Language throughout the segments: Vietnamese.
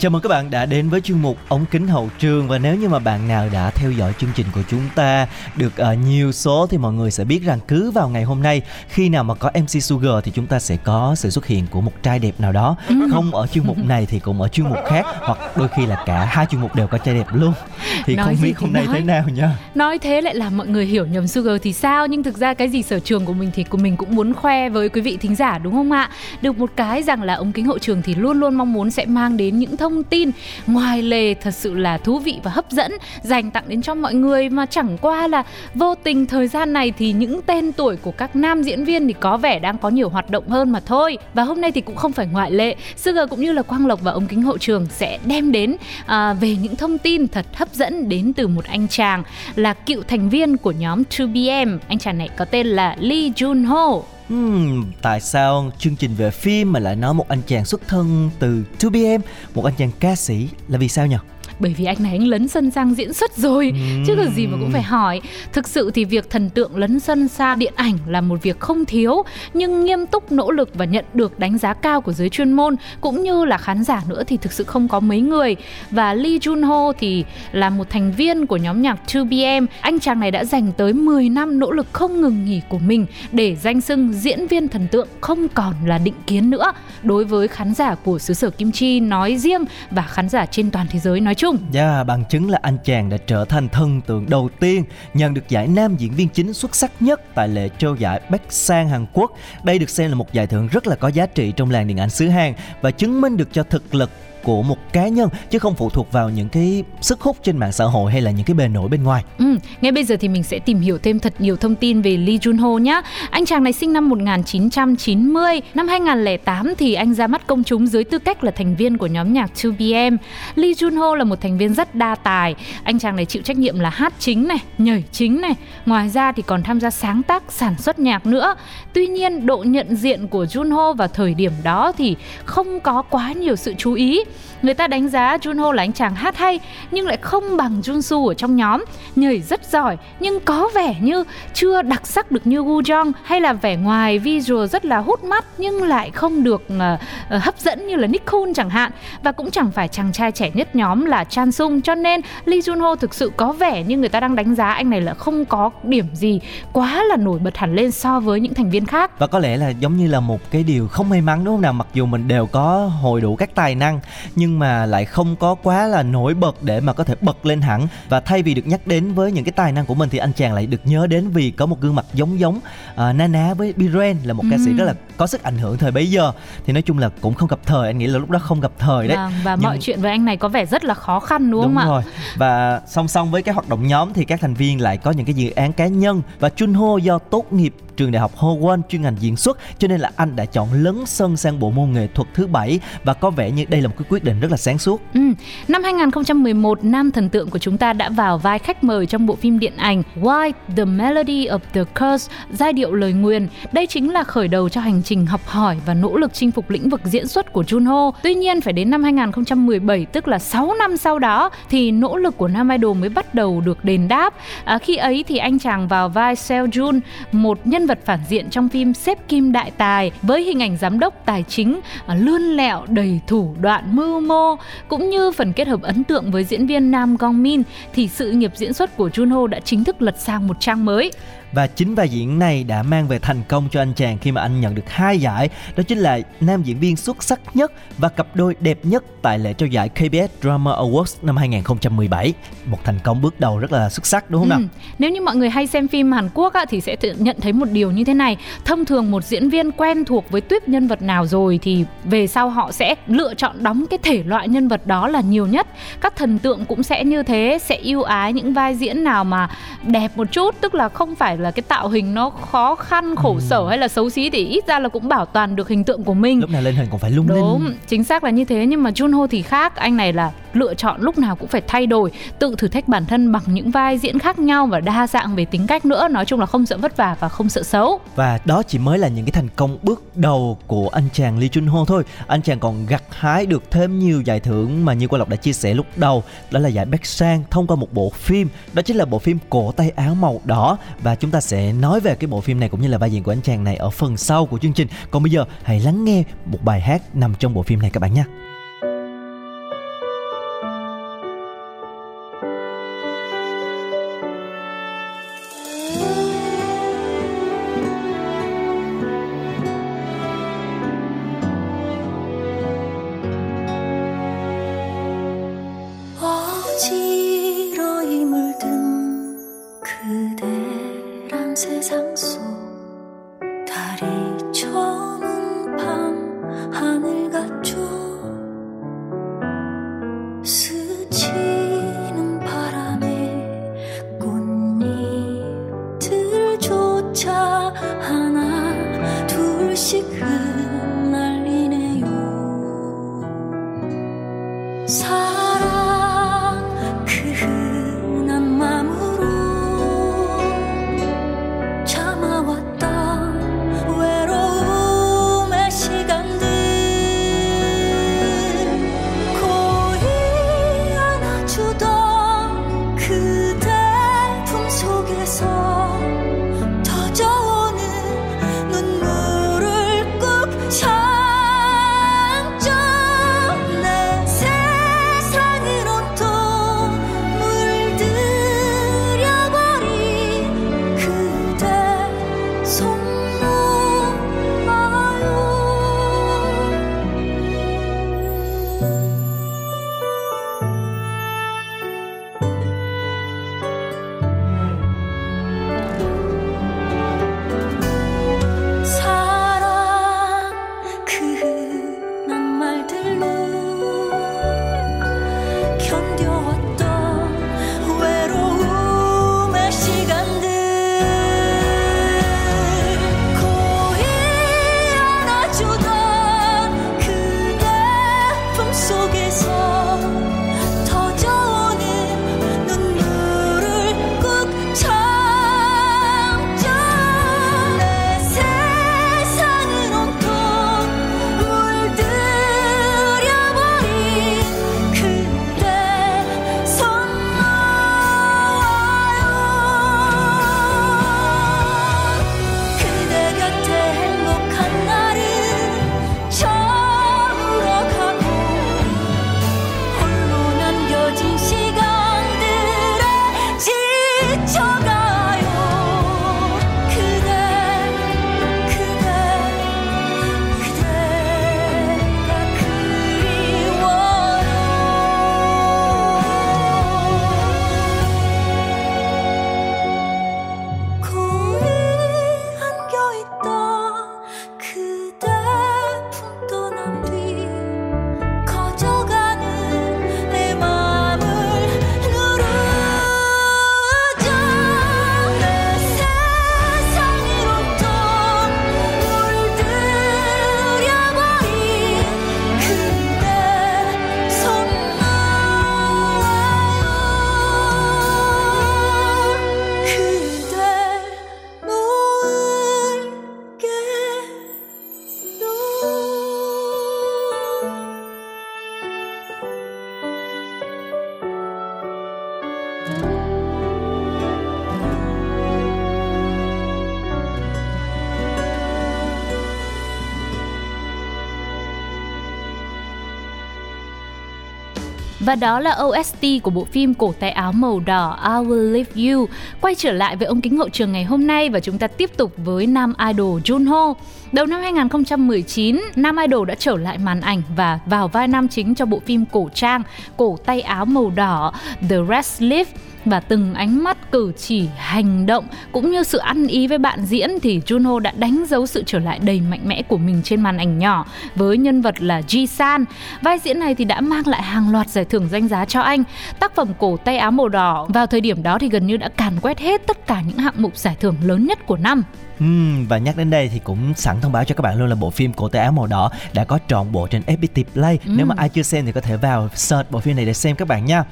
Chào mừng các bạn đã đến với chuyên mục ống kính hậu trường. Và nếu như mà bạn nào đã theo dõi chương trình của chúng ta được uh, nhiều số thì mọi người sẽ biết rằng cứ vào ngày hôm nay khi nào mà có MC Sugar thì chúng ta sẽ có sự xuất hiện của một trai đẹp nào đó. Không ở chuyên mục này thì cũng ở chuyên mục khác hoặc đôi khi là cả hai chuyên mục đều có trai đẹp luôn. Thì Nói không biết hôm nay nói. thế nào nha Nói thế lại làm mọi người hiểu nhầm Sugar thì sao? Nhưng thực ra cái gì sở trường của mình thì của mình cũng muốn khoe với quý vị thính giả đúng không ạ? Được một cái rằng là ống kính hậu trường thì luôn luôn mong muốn sẽ mang đến những thông tin. Ngoài lề thật sự là thú vị và hấp dẫn Dành tặng đến cho mọi người mà chẳng qua là vô tình thời gian này thì những tên tuổi của các nam diễn viên thì có vẻ đang có nhiều hoạt động hơn mà thôi. Và hôm nay thì cũng không phải ngoại lệ Sugar cũng như là Quang Lộc và ông kính hậu trường sẽ đem đến à, về những thông tin thật hấp dẫn đến từ một anh chàng là cựu thành viên của nhóm 2Bm Anh chàng này có tên là Lee Jun Ho. Hmm, tại sao chương trình về phim mà lại nói một anh chàng xuất thân từ 2PM, một anh chàng ca sĩ là vì sao nhỉ? Bởi vì anh này anh lấn sân sang diễn xuất rồi Chứ còn gì mà cũng phải hỏi. Thực sự thì việc thần tượng lấn sân sang điện ảnh là một việc không thiếu Nhưng nghiêm túc nỗ lực và nhận được đánh giá cao của giới chuyên môn Cũng như là khán giả nữa thì thực sự không có mấy người. Và Lee Jun Ho thì là một thành viên của nhóm nhạc 2PM Anh chàng này đã dành tới 10 năm nỗ lực không ngừng nghỉ của mình Để danh xưng diễn viên thần tượng không còn là định kiến nữa. Đối với khán giả của xứ sở Kim Chi nói riêng Và khán giả trên toàn thế giới nói chung Yeah, dạ, bằng chứng là anh chàng đã trở thành thần tượng đầu tiên nhận được giải nam diễn viên chính xuất sắc nhất tại lễ trao giải Bắc Sang Hàn Quốc. Đây được xem là một giải thưởng rất là có giá trị trong làng điện ảnh xứ Hàn và chứng minh được cho thực lực của một cá nhân chứ không phụ thuộc vào những cái sức hút trên mạng xã hội hay là những cái bề nổi bên ngoài. Ừ, ngay bây giờ thì mình sẽ tìm hiểu thêm thật nhiều thông tin về Lee Jun Ho nhé. Anh chàng này sinh năm 1990, năm 2008 thì anh ra mắt công chúng dưới tư cách là thành viên của nhóm nhạc 2PM. Lee Jun Ho là một thành viên rất đa tài. Anh chàng này chịu trách nhiệm là hát chính này, nhảy chính này. Ngoài ra thì còn tham gia sáng tác, sản xuất nhạc nữa. Tuy nhiên, độ nhận diện của Jun Ho vào thời điểm đó thì không có quá nhiều sự chú ý. Người ta đánh giá Junho là anh chàng hát hay nhưng lại không bằng Junsu ở trong nhóm, nhảy rất giỏi nhưng có vẻ như chưa đặc sắc được như Woo Jong hay là vẻ ngoài visual rất là hút mắt nhưng lại không được uh, hấp dẫn như là Nick Kun chẳng hạn. Và cũng chẳng phải chàng trai trẻ nhất nhóm là Chan Sung cho nên Lee Junho thực sự có vẻ như người ta đang đánh giá anh này là không có điểm gì quá là nổi bật hẳn lên so với những thành viên khác. Và có lẽ là giống như là một cái điều không may mắn đúng không nào? Mặc dù mình đều có hội đủ các tài năng nhưng mà lại không có quá là nổi bật để mà có thể bật lên hẳn. Và thay vì được nhắc đến với những cái tài năng của mình Thì anh chàng lại được nhớ đến vì có một gương mặt giống giống uh, Na ná với Biren Là một ca sĩ rất là có sức ảnh hưởng thời bấy giờ. Thì nói chung là cũng không gặp thời Anh nghĩ là lúc đó không gặp thời đấy. Vâng, và Nhưng- mọi chuyện với anh này có vẻ rất là khó khăn đúng, Đúng không ạ? rồi. Và song song với các hoạt động nhóm thì các thành viên lại có những cái dự án cá nhân. Và Junho do tốt nghiệp trường đại học Howon chuyên ngành diễn xuất cho nên là anh đã chọn lấn sân sang bộ môn nghệ thuật thứ bảy và có vẻ như đây là một cái quyết định rất là sáng suốt. Ừ. Năm 2011, nam thần tượng của chúng ta đã vào vai khách mời trong bộ phim điện ảnh Why the Melody of the Curse, giai điệu lời nguyền. Đây chính là khởi đầu cho hành trình học hỏi và nỗ lực chinh phục lĩnh vực diễn xuất của Junho. Tuy nhiên phải đến năm 2017, tức là 6 năm sau đó thì nỗ lực của nam idol mới bắt đầu được đền đáp. À, khi ấy thì anh chàng vào vai Seo Jun, một nhân vật phản diện trong phim Xếp Kim Đại Tài với hình ảnh giám đốc tài chính à, lươn lẹo, đầy thủ đoạn, mưu mô, cũng như phần kết hợp ấn tượng với diễn viên Nam Gong Min, thì sự nghiệp diễn xuất của Junho đã chính thức lật sang một trang mới và chính vai diễn này đã mang về thành công cho anh chàng khi mà anh nhận được hai giải. Đó chính là nam diễn viên xuất sắc nhất và cặp đôi đẹp nhất tại lễ trao giải KBS Drama Awards năm 2017 một thành công bước đầu rất là xuất sắc đúng không nào? Ừ. Nếu như mọi người hay xem phim Hàn Quốc á, thì sẽ tự nhận thấy một điều như thế này. Thông thường một diễn viên quen thuộc với tuyếp nhân vật nào rồi thì về sau họ sẽ lựa chọn đóng cái thể loại nhân vật đó là nhiều nhất. Các thần tượng cũng sẽ như thế sẽ yêu ái những vai diễn nào mà đẹp một chút tức là không phải là cái tạo hình nó khó khăn khổ ừ. sở hay là xấu xí thì ít ra là cũng bảo toàn được hình tượng của mình. Lúc nào lên hình cũng phải lung đúng, linh. đúng chính xác là như thế. Nhưng mà Junho thì khác. Anh này là lựa chọn lúc nào cũng phải thay đổi, tự thử thách bản thân bằng những vai diễn khác nhau và đa dạng về tính cách nữa. Nói chung là không sợ vất vả và không sợ xấu. Và đó chỉ mới là những cái thành công bước đầu của anh chàng Lee Jun Ho thôi. Anh chàng còn gặt hái được thêm nhiều giải thưởng mà như Quang lộc đã chia sẻ lúc đầu. Đó là giải Best Sang thông qua một bộ phim. Đó chính là bộ phim cổ tay áo màu đỏ. Và chúng ta sẽ nói về cái bộ phim này cũng như là vai diễn của anh chàng này ở phần sau của chương trình. Còn bây giờ hãy lắng nghe một bài hát nằm trong bộ phim này các bạn nhé và đó là OST của bộ phim cổ tay áo màu đỏ I Will Leave You. Quay trở lại với ông kính hậu trường ngày hôm nay và chúng ta tiếp tục với nam idol Junho. Đầu năm 2019, Nam Idol đã trở lại màn ảnh và vào vai nam chính cho bộ phim cổ trang Cổ tay áo màu đỏ The Red Sleeve và từng ánh mắt cử chỉ, hành động cũng như sự ăn ý với bạn diễn thì Juno đã đánh dấu sự trở lại đầy mạnh mẽ của mình trên màn ảnh nhỏ với nhân vật là Ji San. Vai diễn này thì đã mang lại hàng loạt giải thưởng danh giá cho anh. Tác phẩm cổ tay áo màu đỏ vào thời điểm đó thì gần như đã càn quét hết tất cả những hạng mục giải thưởng lớn nhất của năm. Uhm, và nhắc đến đây thì cũng sẵn thông báo cho các bạn luôn là bộ phim cổ tay áo màu đỏ đã có trọn bộ trên FPT Play. Ừ. Nếu mà ai chưa xem thì có thể vào search bộ phim này để xem các bạn nha.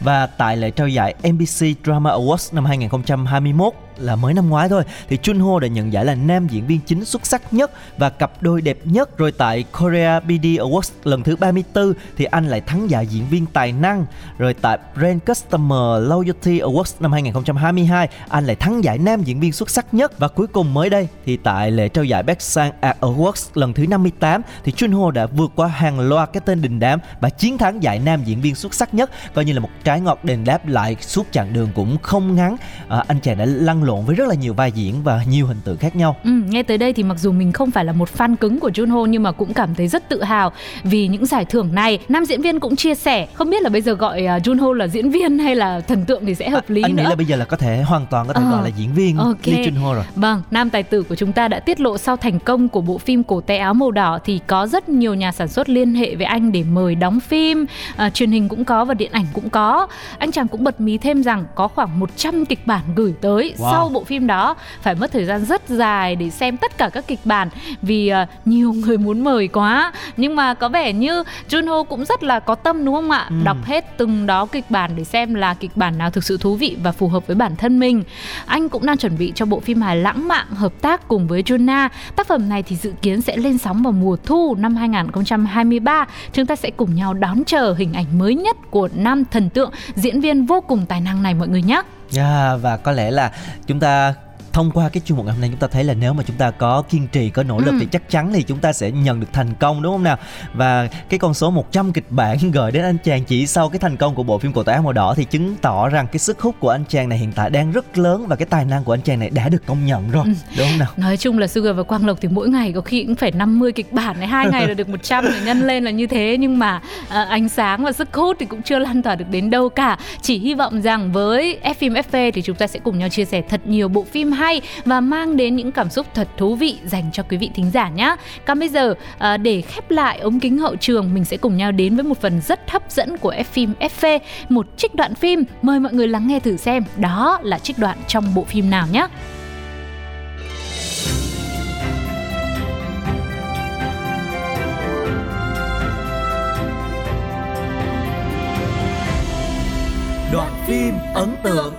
Và tại lễ trao giải NBC Drama Awards năm 2021 là mới năm ngoái thôi. Thì Junho đã nhận giải là nam diễn viên chính xuất sắc nhất và cặp đôi đẹp nhất. Rồi tại Korea BD Awards lần thứ 34 thì anh lại thắng giải diễn viên tài năng. Rồi tại Brand Customer Loyalty Awards năm 2022 anh lại thắng giải nam diễn viên xuất sắc nhất. Và cuối cùng mới đây thì tại lễ trao giải Best Sang Art Awards lần thứ 58 thì Junho đã vượt qua hàng loạt cái tên đình đám và chiến thắng giải nam diễn viên xuất sắc nhất. Coi như là một trái ngọt đền đáp lại suốt chặng đường cũng không ngắn. À, anh chàng đã lăn lộn với rất là nhiều vai diễn và nhiều hình tượng khác nhau. Ừ, nghe tới đây thì mặc dù mình không phải là một fan cứng của Junho nhưng mà cũng cảm thấy rất tự hào vì những giải thưởng này. Nam diễn viên cũng chia sẻ, không biết là bây giờ gọi uh, Junho là diễn viên hay là thần tượng thì sẽ hợp lý à, anh nữa. nghĩ là bây giờ là có thể hoàn toàn có thể à, gọi là diễn viên okay. Lee Junho rồi. Vâng, nam tài tử của chúng ta đã tiết lộ sau thành công của bộ phim cổ tay áo màu đỏ thì có rất nhiều nhà sản xuất liên hệ với anh để mời đóng phim, uh, truyền hình cũng có và điện ảnh cũng có. Anh chàng cũng bật mí thêm rằng có khoảng 100 kịch bản gửi tới wow. Sau bộ phim đó. Phải mất thời gian rất dài để xem tất cả các kịch bản vì uh, nhiều người muốn mời quá. Nhưng mà có vẻ như Junho cũng rất là có tâm đúng không ạ? Ừ. đọc hết từng đó kịch bản để xem là kịch bản nào thực sự thú vị và phù hợp với bản thân mình. Anh cũng đang chuẩn bị cho bộ phim hài lãng mạn hợp tác cùng với Juna tác phẩm này thì dự kiến sẽ lên sóng vào mùa thu năm 2023 chúng ta sẽ cùng nhau đón chờ hình ảnh mới nhất của nam thần tượng diễn viên vô cùng tài năng này mọi người nhé Yeah, và có lẽ là chúng ta thông qua cái chuyên mục ngày hôm nay chúng ta thấy là nếu mà chúng ta có kiên trì có nỗ lực ừ. thì chắc chắn thì chúng ta sẽ nhận được thành công đúng không nào và cái con số 100 kịch bản gửi đến anh chàng chỉ sau cái thành công của bộ phim cổ áo màu đỏ thì chứng tỏ rằng cái sức hút của anh chàng này hiện tại đang rất lớn và cái tài năng của anh chàng này đã được công nhận rồi ừ. đúng không nào nói chung là Sugar và Quang Lộc thì mỗi ngày có khi cũng phải 50 kịch bản này hai ngày là được 100 để nhân lên là như thế nhưng mà à, ánh sáng và sức hút thì cũng chưa lan tỏa được đến đâu cả chỉ hy vọng rằng với F phim FV thì chúng ta sẽ cùng nhau chia sẻ thật nhiều bộ phim hay và mang đến những cảm xúc thật thú vị dành cho quý vị thính giả nhé. Còn bây giờ à, để khép lại ống kính hậu trường mình sẽ cùng nhau đến với một phần rất hấp dẫn của F phim FV, một trích đoạn phim. Mời mọi người lắng nghe thử xem đó là trích đoạn trong bộ phim nào nhé. Đoạn phim ấn tượng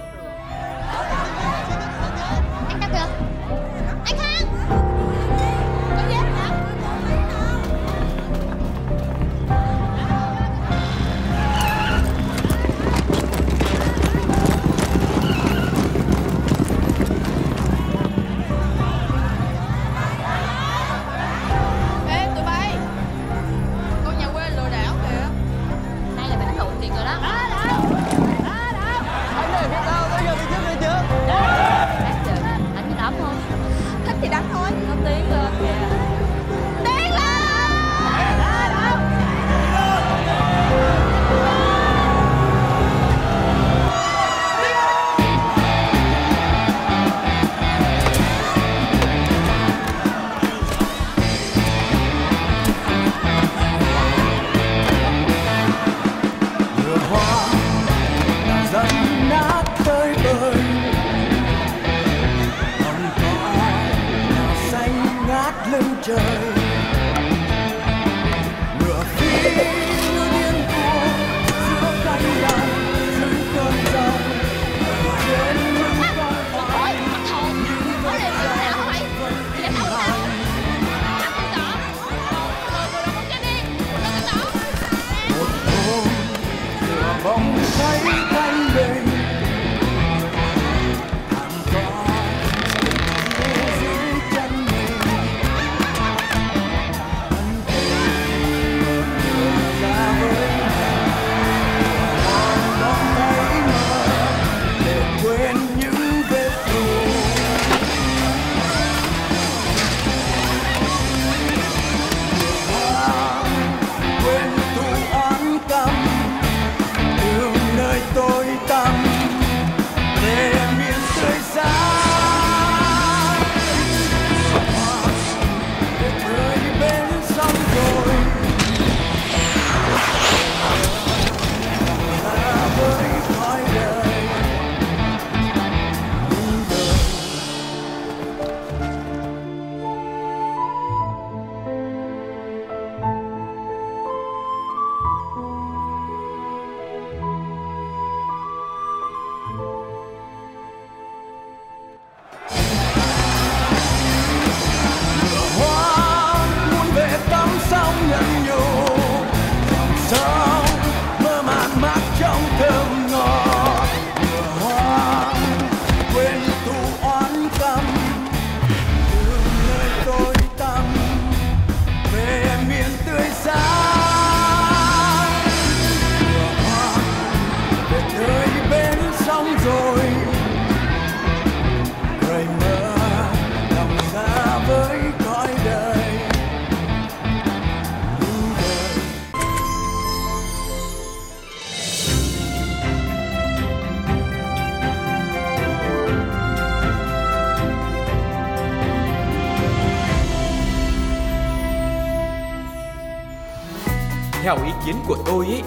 của tôi ý.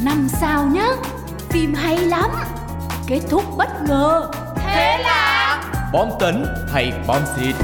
Năm sao nhá phim hay lắm. Kết thúc bất ngờ. Thế là Bom tấn hay bom xịt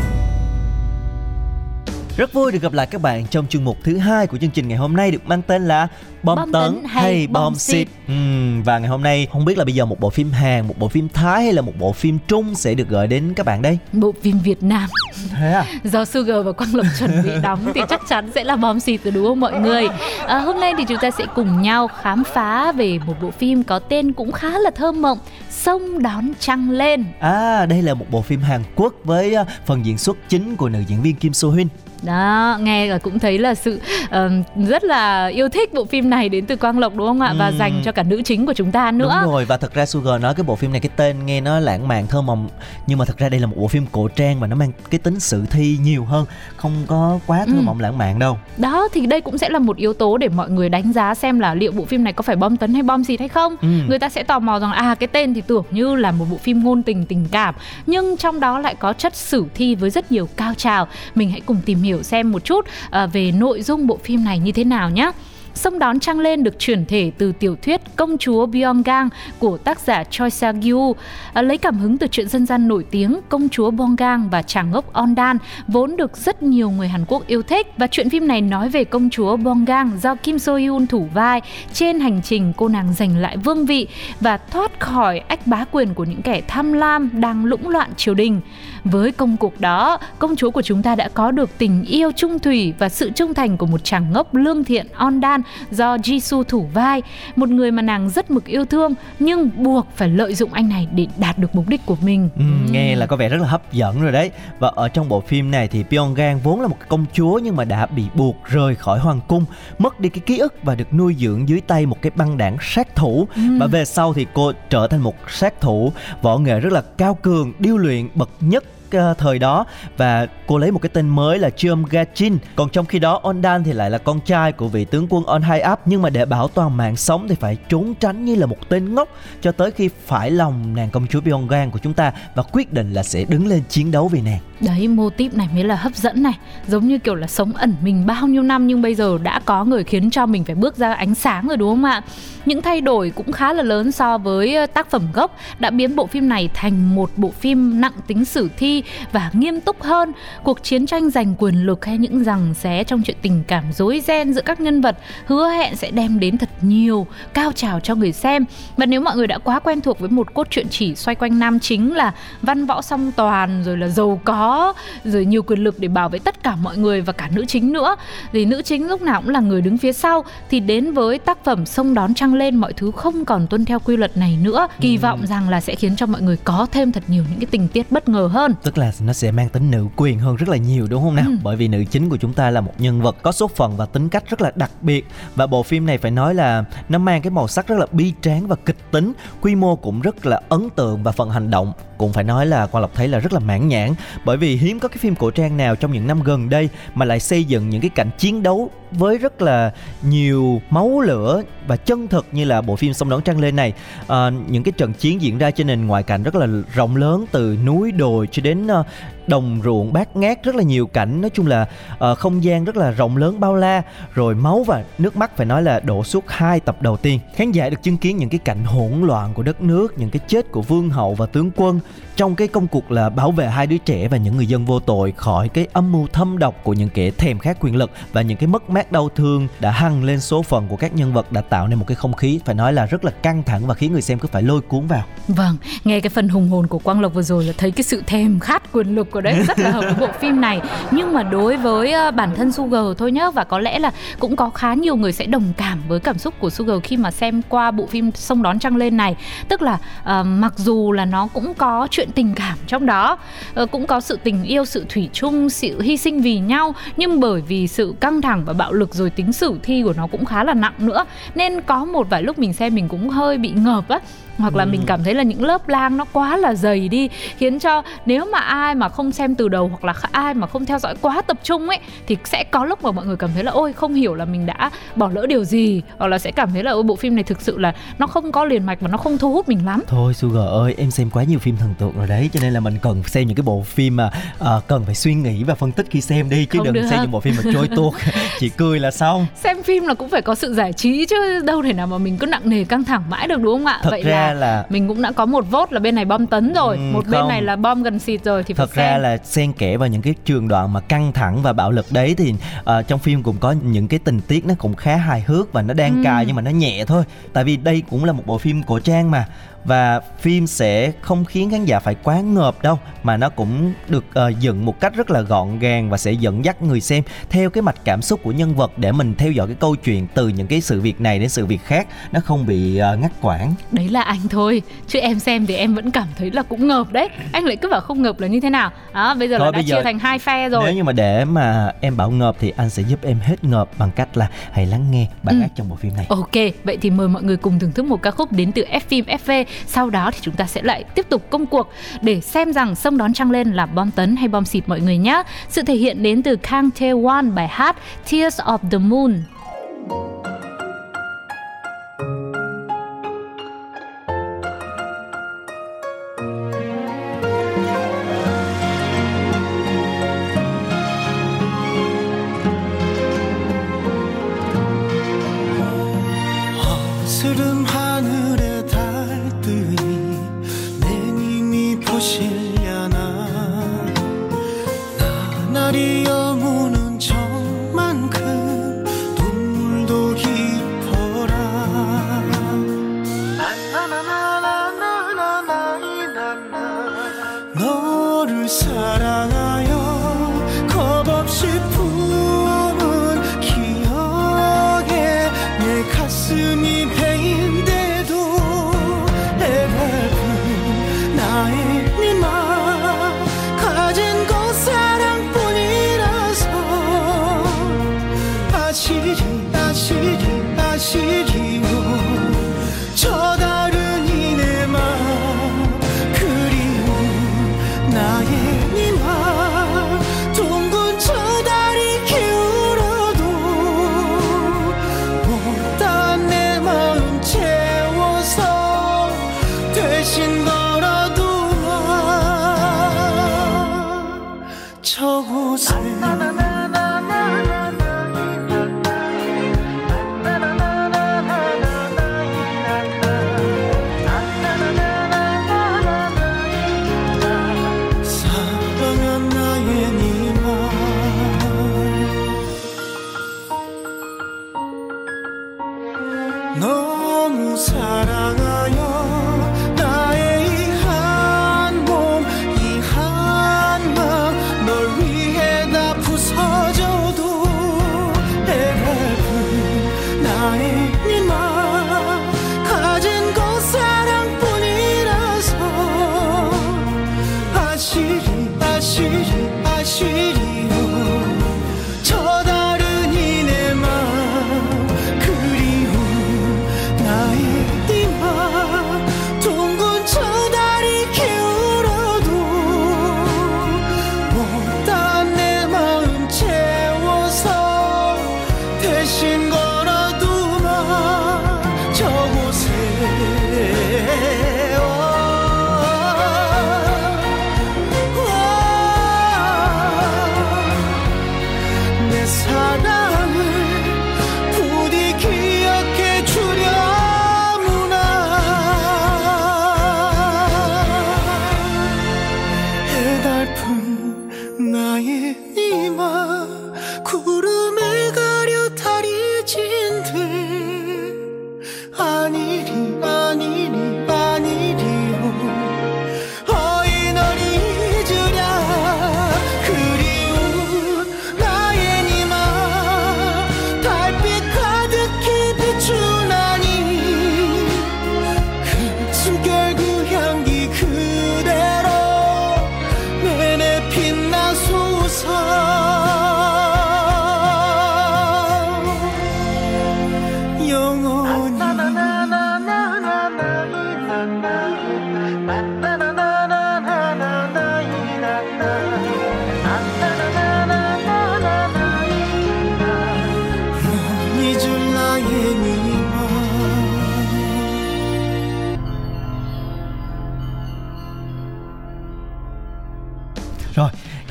Rất vui được gặp lại các bạn trong chương mục thứ hai của chương trình ngày hôm nay được mang tên là Bom, Bom tấn, hay hay bom xịt. Ừm, và ngày hôm nay không biết là bây giờ một bộ phim Hàn, một bộ phim Thái hay là một bộ phim Trung sẽ được gửi đến các bạn đây. Bộ phim Việt Nam Thế à? do Sugar và Quang Lộc chuẩn bị đóng thì chắc chắn sẽ là bom xịt rồi đúng không mọi người? À, hôm nay thì chúng ta sẽ cùng nhau khám phá về một bộ phim có tên cũng khá là thơ mộng Sông đón trăng lên. À, đây là một bộ phim Hàn Quốc với ờ, phần diễn xuất chính của nữ diễn viên Kim So Hyun. Đó, nghe là cũng thấy là sự uh, rất là yêu thích bộ phim này đến từ Quang Lộc đúng không ạ? Và Ừm. dành cho cả nữ chính của chúng ta nữa. Đúng rồi và thật ra Sugar nói cái bộ phim này cái tên nghe nó lãng mạn thơ mộng nhưng mà thật ra đây là một bộ phim cổ trang và nó mang cái tính sử thi nhiều hơn, không có quá thơ Ừ. mộng lãng mạn đâu. Đó thì đây cũng sẽ là một yếu tố để mọi người đánh giá xem là liệu bộ phim này có phải bom tấn hay bom xịt hay không. Ừ. Người ta sẽ tò mò rằng à cái tên thì tưởng như là một bộ phim ngôn tình tình cảm nhưng trong đó lại có chất sử thi với rất nhiều cao trào. Mình hãy cùng tìm hiểu hiểu xem một chút ờ, về nội dung bộ phim này như thế nào nhé. Sông đón trăng lên được chuyển thể từ tiểu thuyết Công chúa Byonggang của tác giả Choi Sa-gyu, à, lấy cảm hứng từ chuyện dân gian nổi tiếng Công chúa Byonggang và chàng ngốc Ondan, vốn được rất nhiều người Hàn Quốc yêu thích. Và chuyện phim này nói về công chúa Byonggang do Kim So Hyun thủ vai trên hành trình cô nàng giành lại vương vị và thoát khỏi ách bá quyền của những kẻ tham lam đang lũng loạn triều đình. Với công cuộc đó, công chúa của chúng ta đã có được tình yêu trung thủy và sự trung thành của một chàng ngốc lương thiện Ondan do Jisoo thủ vai, một người mà nàng rất mực yêu thương nhưng buộc phải lợi dụng anh này để đạt được mục đích của mình. Ừ, nghe là có vẻ rất là hấp dẫn rồi đấy. Và ở trong bộ phim này thì Pyongyang vốn là một công chúa Nhưng mà đã bị buộc rời khỏi hoàng cung Mất đi cái ký ức và được nuôi dưỡng dưới tay một cái băng đảng sát thủ. Và về sau thì cô trở thành một sát thủ Võ nghệ rất là cao cường, điêu luyện, bậc nhất Ờ, thời đó. Và cô lấy một cái tên mới là Cheom Gachin. Còn trong khi đó Ondan thì lại là con trai của vị tướng quân On Hai Up. nhưng mà để bảo toàn mạng sống thì phải trốn tránh như là một tên ngốc cho tới khi phải lòng nàng công chúa Pyongyang của chúng ta và quyết định là sẽ đứng lên chiến đấu vì nàng. Đấy, mô típ này mới là hấp dẫn này. Giống như kiểu là sống ẩn mình bao nhiêu năm Nhưng bây giờ đã có người khiến cho mình phải bước ra ánh sáng rồi đúng không ạ? Những thay đổi cũng khá là lớn so với ờ, tác phẩm gốc. Đã biến bộ phim này thành một bộ phim nặng tính sử thi. Và nghiêm túc hơn. Cuộc chiến tranh giành quyền lực hay những rằng xé trong chuyện tình cảm rối ren giữa các nhân vật Hứa hẹn sẽ đem đến thật nhiều cao trào cho người xem. Và nếu mọi người đã quá quen thuộc với một cốt truyện chỉ xoay quanh nam chính là văn võ song toàn rồi là giàu có rồi nhiều quyền lực để bảo vệ tất cả mọi người và cả nữ chính nữa thì nữ chính lúc nào cũng là người đứng phía sau. Thì đến với tác phẩm sông đón trăng lên mọi thứ không còn tuân theo quy luật này nữa. Kỳ vọng rằng là sẽ khiến cho mọi người có thêm thật nhiều những cái tình tiết bất ngờ hơn tức là nó sẽ mang tính nữ quyền hơn rất là nhiều đúng không nào? Ừ. bởi vì nữ chính của chúng ta là một nhân vật có số phận và tính cách rất là đặc biệt. Và bộ phim này phải nói là nó mang cái màu sắc rất là bi tráng và kịch tính quy mô cũng rất là ấn tượng và phần hành động cũng phải nói là quan lộc thấy là rất là mãn nhãn. Bởi vì hiếm có cái phim cổ trang nào trong những năm gần đây mà lại xây dựng những cái cảnh chiến đấu với rất là nhiều máu lửa và chân thực như là bộ phim sông đón trăng lên này. À, những cái trận chiến diễn ra trên nền ngoại cảnh rất là rộng lớn từ núi đồi cho đến uh, đồng ruộng bát ngát rất là nhiều cảnh. Nói chung là uh, không gian rất là rộng lớn bao la. Rồi máu và nước mắt phải nói là đổ suốt hai tập đầu tiên. Khán giả được chứng kiến những cái cảnh hỗn loạn của đất nước những cái chết của vương hậu và tướng quân trong cái công cuộc là bảo vệ hai đứa trẻ và những người dân vô tội khỏi cái âm mưu thâm độc của những kẻ thèm khát quyền lực và những cái mất mát đau thương đã hằng lên số phận của các nhân vật đã tạo nên một cái không khí phải nói là rất là căng thẳng và khiến người xem cứ phải lôi cuốn vào. Vâng, nghe cái phần hùng hồn của Quang Lộc vừa rồi là thấy cái sự thèm khát quyền lực của đấy rất là hợp với bộ phim này. Nhưng mà đối với ờ, bản thân Sugar thôi nhá và có lẽ là cũng có khá nhiều người sẽ đồng cảm với cảm xúc của Sugar khi mà xem qua bộ phim Sông đón trăng lên này. Tức là uh, mặc dù là nó cũng có chuyện tình cảm trong đó, uh, cũng có sự tình yêu, sự thủy chung, sự hy sinh vì nhau nhưng bởi vì sự căng thẳng và bạo lực rồi tính sử thi của nó cũng khá là nặng nữa nên có một vài lúc mình xem mình cũng hơi bị ngợp á hoặc là ừ. mình cảm thấy là những lớp lang nó quá là dày đi khiến cho nếu mà ai mà không xem từ đầu hoặc là ai mà không theo dõi quá tập trung ấy thì sẽ có lúc mà mọi người cảm thấy là ôi không hiểu là mình đã bỏ lỡ điều gì. Hoặc là sẽ cảm thấy là ôi bộ phim này thực sự là nó không có liền mạch và nó không thu hút mình lắm. Thôi Sugar ơi em xem quá nhiều phim thần tượng rồi đấy cho nên là mình cần xem những cái bộ phim mà uh, cần phải suy nghĩ và phân tích khi xem đi chứ không đừng được. xem những bộ phim mà trôi tuột. Chỉ cười là xong. Xem phim là cũng phải có sự giải trí chứ đâu thể nào mà mình cứ nặng nề căng thẳng mãi được đúng không ạ? Thật vậy ra là, là mình cũng đã có một vote là bên này bom tấn rồi ừ, một không. bên này là bom gần xịt rồi thì thật ra xem. là xen kẽ vào những cái trường đoạn mà căng thẳng và bạo lực đấy thì uh, trong phim cũng có những cái tình tiết nó cũng khá hài hước và nó đang ừ. cài nhưng mà nó nhẹ thôi tại vì đây cũng là một bộ phim cổ trang mà và phim sẽ không khiến khán giả phải quá ngợp đâu mà nó cũng được uh, dựng một cách rất là gọn gàng và sẽ dẫn dắt người xem theo cái mạch cảm xúc của nhân vật để mình theo dõi cái câu chuyện từ những cái sự việc này đến sự việc khác nó không bị uh, ngắt quãng. Đấy là anh thôi chứ em xem thì em vẫn cảm thấy là cũng ngợp đấy. Anh lại cứ bảo không ngợp là như thế nào? Đó bây giờ thôi, là đã chia thành hai phe rồi. nếu như mà để mà em bảo ngợp thì anh sẽ giúp em hết ngợp bằng cách là hãy lắng nghe bài ừ. hát trong bộ phim này. Ok vậy thì mời mọi người cùng thưởng thức một ca khúc đến từ F phim FV sau đó thì chúng ta sẽ lại tiếp tục công cuộc để xem rằng sông đón trăng lên là bom tấn hay bom xịt mọi người nhé. Sự thể hiện đến từ Kang Tae Won, bài hát Tears of the Moon.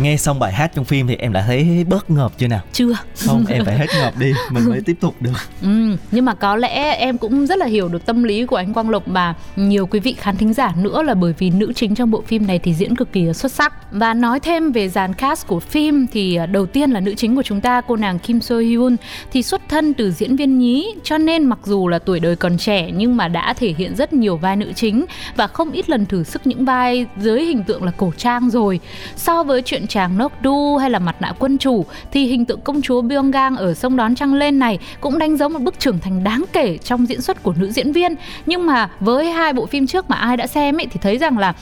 Nghe xong bài hát trong phim thì em đã thấy bớt ngợp chưa nào? Chưa. Không em phải hết ngợp đi mình mới tiếp tục được. Ừ, nhưng mà có lẽ em cũng rất là hiểu được tâm lý của anh Quang Lộc và nhiều quý vị khán thính giả nữa là bởi vì nữ chính trong bộ phim này thì diễn cực kỳ xuất sắc. Và nói thêm về dàn cast của phim thì à, đầu tiên là nữ chính của chúng ta cô nàng Kim So Hyun thì xuất thân từ diễn viên nhí cho nên mặc dù là tuổi đời còn trẻ nhưng mà đã thể hiện rất nhiều vai nữ chính và không ít lần thử sức những vai dưới hình tượng là cổ trang rồi. So với chuyện chàng Nốc Du hay là mặt nạ quân chủ thì hình tượng công chúa Byung-gang ở sông đón trăng lên này cũng đánh dấu một bước trưởng thành đáng kể trong diễn xuất của nữ diễn viên. Nhưng mà với hai bộ phim trước mà ai đã xem ấy thì thấy rằng là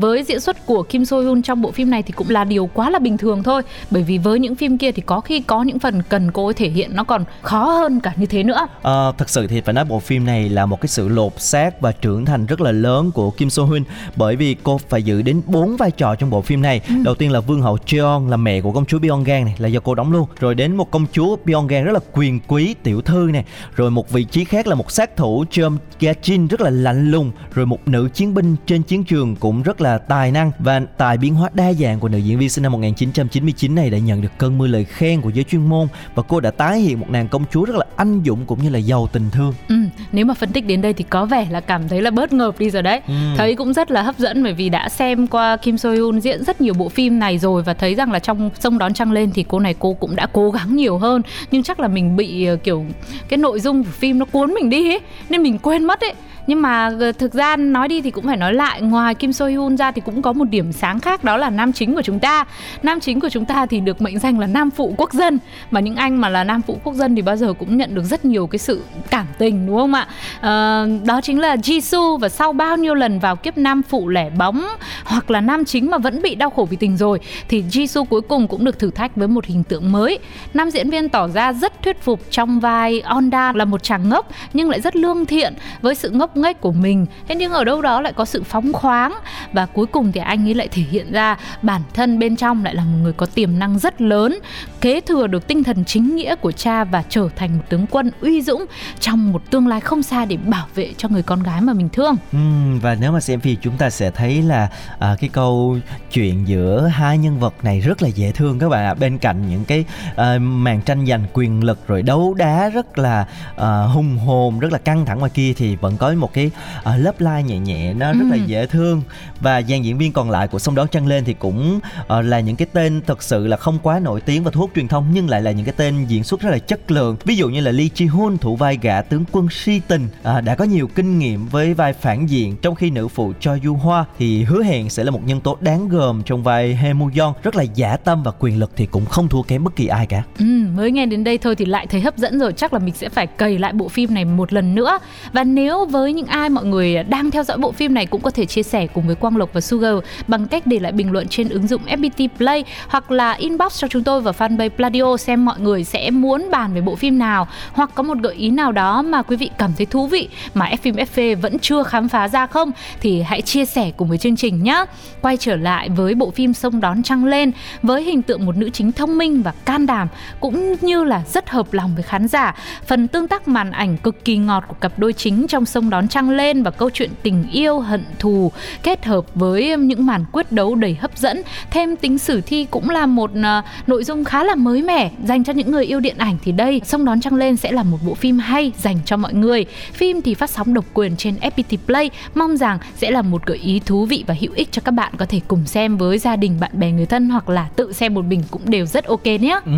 với diễn xuất của Kim So Hyun trong bộ phim này thì cũng là điều quá là bình thường thôi. Bởi vì với những phim kia thì có khi có những phần cần cô ấy thể hiện nó còn khó hơn cả như thế nữa. À, thật sự thì phải nói bộ phim này là một cái sự lột xác và trưởng thành rất là lớn của Kim So Hyun bởi vì cô phải giữ đến bốn vai trò trong bộ phim này. Ừ. Đầu tiên là Vương hậu Jeon là mẹ của công chúa Pyongyang này là do cô đóng luôn rồi đến một công chúa Pyongyang rất là quyền quý tiểu thư này rồi một vị trí khác là một sát thủ Jeom Gachin rất là lạnh lùng rồi một nữ chiến binh trên chiến trường cũng rất là tài năng và tài biến hóa đa dạng của nữ diễn viên sinh năm 1999 này đã nhận được cơn mưa lời khen của giới chuyên môn và cô đã tái hiện một nàng công chúa rất là anh dũng cũng như là giàu tình thương. Ừ, nếu mà phân tích đến đây thì có vẻ là cảm thấy là bớt ngợp đi rồi đấy. Ừ. Thấy cũng rất là hấp dẫn bởi vì đã xem qua Kim So Hyun diễn rất nhiều bộ phim này rồi và thấy rằng là trong sông đón trăng lên thì cô này cô cũng đã cố gắng nhiều hơn. Nhưng chắc là mình bị ờ, kiểu cái nội dung của phim nó cuốn mình đi ấy nên mình quên mất ấy nhưng mà ờ, thực ra nói đi thì cũng phải nói lại ngoài Kim So Hyun ra thì cũng có một điểm sáng khác đó là nam chính của chúng ta. Nam chính của chúng ta thì được mệnh danh là nam phụ quốc dân mà những anh mà là nam phụ quốc dân thì bao giờ cũng nhận được rất nhiều cái sự cảm tình đúng không ạ? À, đó chính là Jisoo và sau bao nhiêu lần vào kiếp nam phụ lẻ bóng hoặc là nam chính mà vẫn bị đau khổ vì tình rồi thì Jisoo cuối cùng cũng được thử thách với một hình tượng mới. Nam diễn viên tỏ ra rất thuyết phục trong vai Onda là một chàng ngốc, nhưng lại rất lương thiện với sự ngốc ngốc nghếch của mình. Thế nhưng ở đâu đó lại có sự phóng khoáng. Và cuối cùng thì anh ấy lại thể hiện ra bản thân bên trong lại là một người có tiềm năng rất lớn kế thừa được tinh thần chính nghĩa của cha và trở thành một tướng quân uy dũng trong một tương lai không xa để bảo vệ cho người con gái mà mình thương. Ừ, và nếu mà xem phim chúng ta sẽ thấy là à, cái câu chuyện giữa hai nhân vật này rất là dễ thương các bạn ạ. Bên cạnh những cái à, màn tranh giành quyền lực rồi đấu đá rất là à, hùng hồn rất là căng thẳng ngoài kia thì vẫn có một cái uh, lớp like nhẹ nhẹ nó rất ừ. là dễ thương. Và dàn diễn viên còn lại của sông đón trăng lên thì cũng uh, là những cái tên thật sự là không quá nổi tiếng và thu hút truyền thông nhưng lại là những cái tên diễn xuất rất là chất lượng. Ví dụ như là Lee Ji Hoon thủ vai gã tướng quân si tình à, đã có nhiều kinh nghiệm với vai phản diện trong khi nữ phụ cho Du Hoa thì hứa hẹn sẽ là một nhân tố đáng gờm trong vai He Mu Yeon rất là giả tâm và quyền lực thì cũng không thua kém bất kỳ ai cả. Ừ, mới nghe đến đây thôi thì lại thấy hấp dẫn rồi. Chắc là mình sẽ phải cày lại bộ phim này một lần nữa. Và nếu với những những ai mọi người đang theo dõi bộ phim này cũng có thể chia sẻ cùng với Quang Lộc và Sugar bằng cách để lại bình luận trên ứng dụng FPT Play hoặc là inbox cho chúng tôi vào fanpage Pladio xem mọi người sẽ muốn bàn về bộ phim nào hoặc có một gợi ý nào đó mà quý vị cảm thấy thú vị mà F phim FV vẫn chưa khám phá ra không thì hãy chia sẻ cùng với chương trình nhé. Quay trở lại với bộ phim Sông đón trăng lên với hình tượng một nữ chính thông minh và can đảm cũng như là rất hợp lòng với khán giả. Phần tương tác màn ảnh cực kỳ ngọt của cặp đôi chính trong Sông đón trăng lên và câu chuyện tình yêu hận thù kết hợp với những màn quyết đấu đầy hấp dẫn thêm tính sử thi cũng là một uh, nội dung khá là mới mẻ dành cho những người yêu điện ảnh thì đây sông đón trăng lên sẽ là một bộ phim hay dành cho mọi người phim thì phát sóng độc quyền trên FPT Play mong rằng sẽ là một gợi ý thú vị và hữu ích cho các bạn có thể cùng xem với gia đình bạn bè người thân hoặc là tự xem một mình cũng đều rất ok nhé ừ,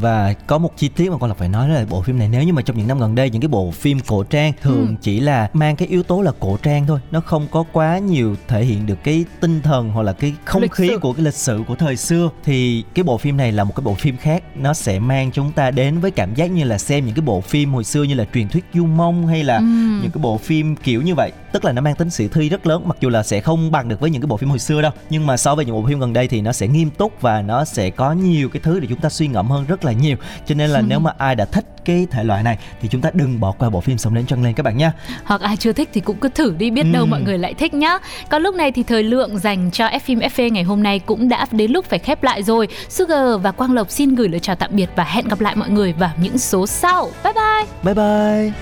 và có một chi tiết mà con là phải nói là bộ phim này nếu như mà trong những năm gần đây những cái bộ phim cổ trang thường ừ. chỉ là mang cái yếu tố là cổ trang thôi nó không có quá nhiều thể hiện được cái tinh thần hoặc là cái không lịch khí sử. của cái lịch sử của thời xưa thì cái bộ phim này là một cái bộ phim khác nó sẽ mang chúng ta đến với cảm giác như là xem những cái bộ phim hồi xưa như là truyền thuyết du mông hay là ừ. những cái bộ phim kiểu như vậy. Tức là nó mang tính sử thi rất lớn mặc dù là sẽ không bằng được với những cái bộ phim hồi xưa đâu. Nhưng mà so với những bộ phim gần đây thì nó sẽ nghiêm túc và nó sẽ có nhiều cái thứ để chúng ta suy ngẫm hơn rất là nhiều. Cho nên là nếu mà ai đã thích cái thể loại này thì chúng ta đừng bỏ qua bộ phim sống đến chân lên các bạn nhé hoặc ai chưa thích thì cũng cứ thử đi biết ừ. đâu mọi người lại thích nhá. Còn lúc này thì thời lượng dành cho F phim FV ngày hôm nay cũng đã đến lúc phải khép lại rồi. Sugar và Quang Lộc xin gửi lời chào tạm biệt và hẹn gặp lại mọi người vào những số sau. Bye bye. Bye bye.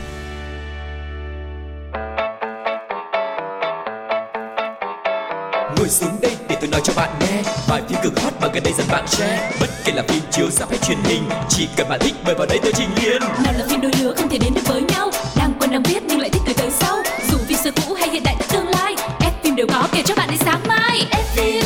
Ngồi xuống đây để tôi nói cho bạn nghe Bài phim cực hot mà gần đây dần bạn share Bất kể là phim chiếu sắp hay truyền hình Chỉ cần bạn thích mời vào đây tôi trình liền Nào là phim đôi lứa không thể đến được với nhau Đang quen đang biết nhưng lại thích từ tới sau Dù phim xưa cũ hay hiện đại tương lai F phim đều có kể cho bạn đến sáng mai F phim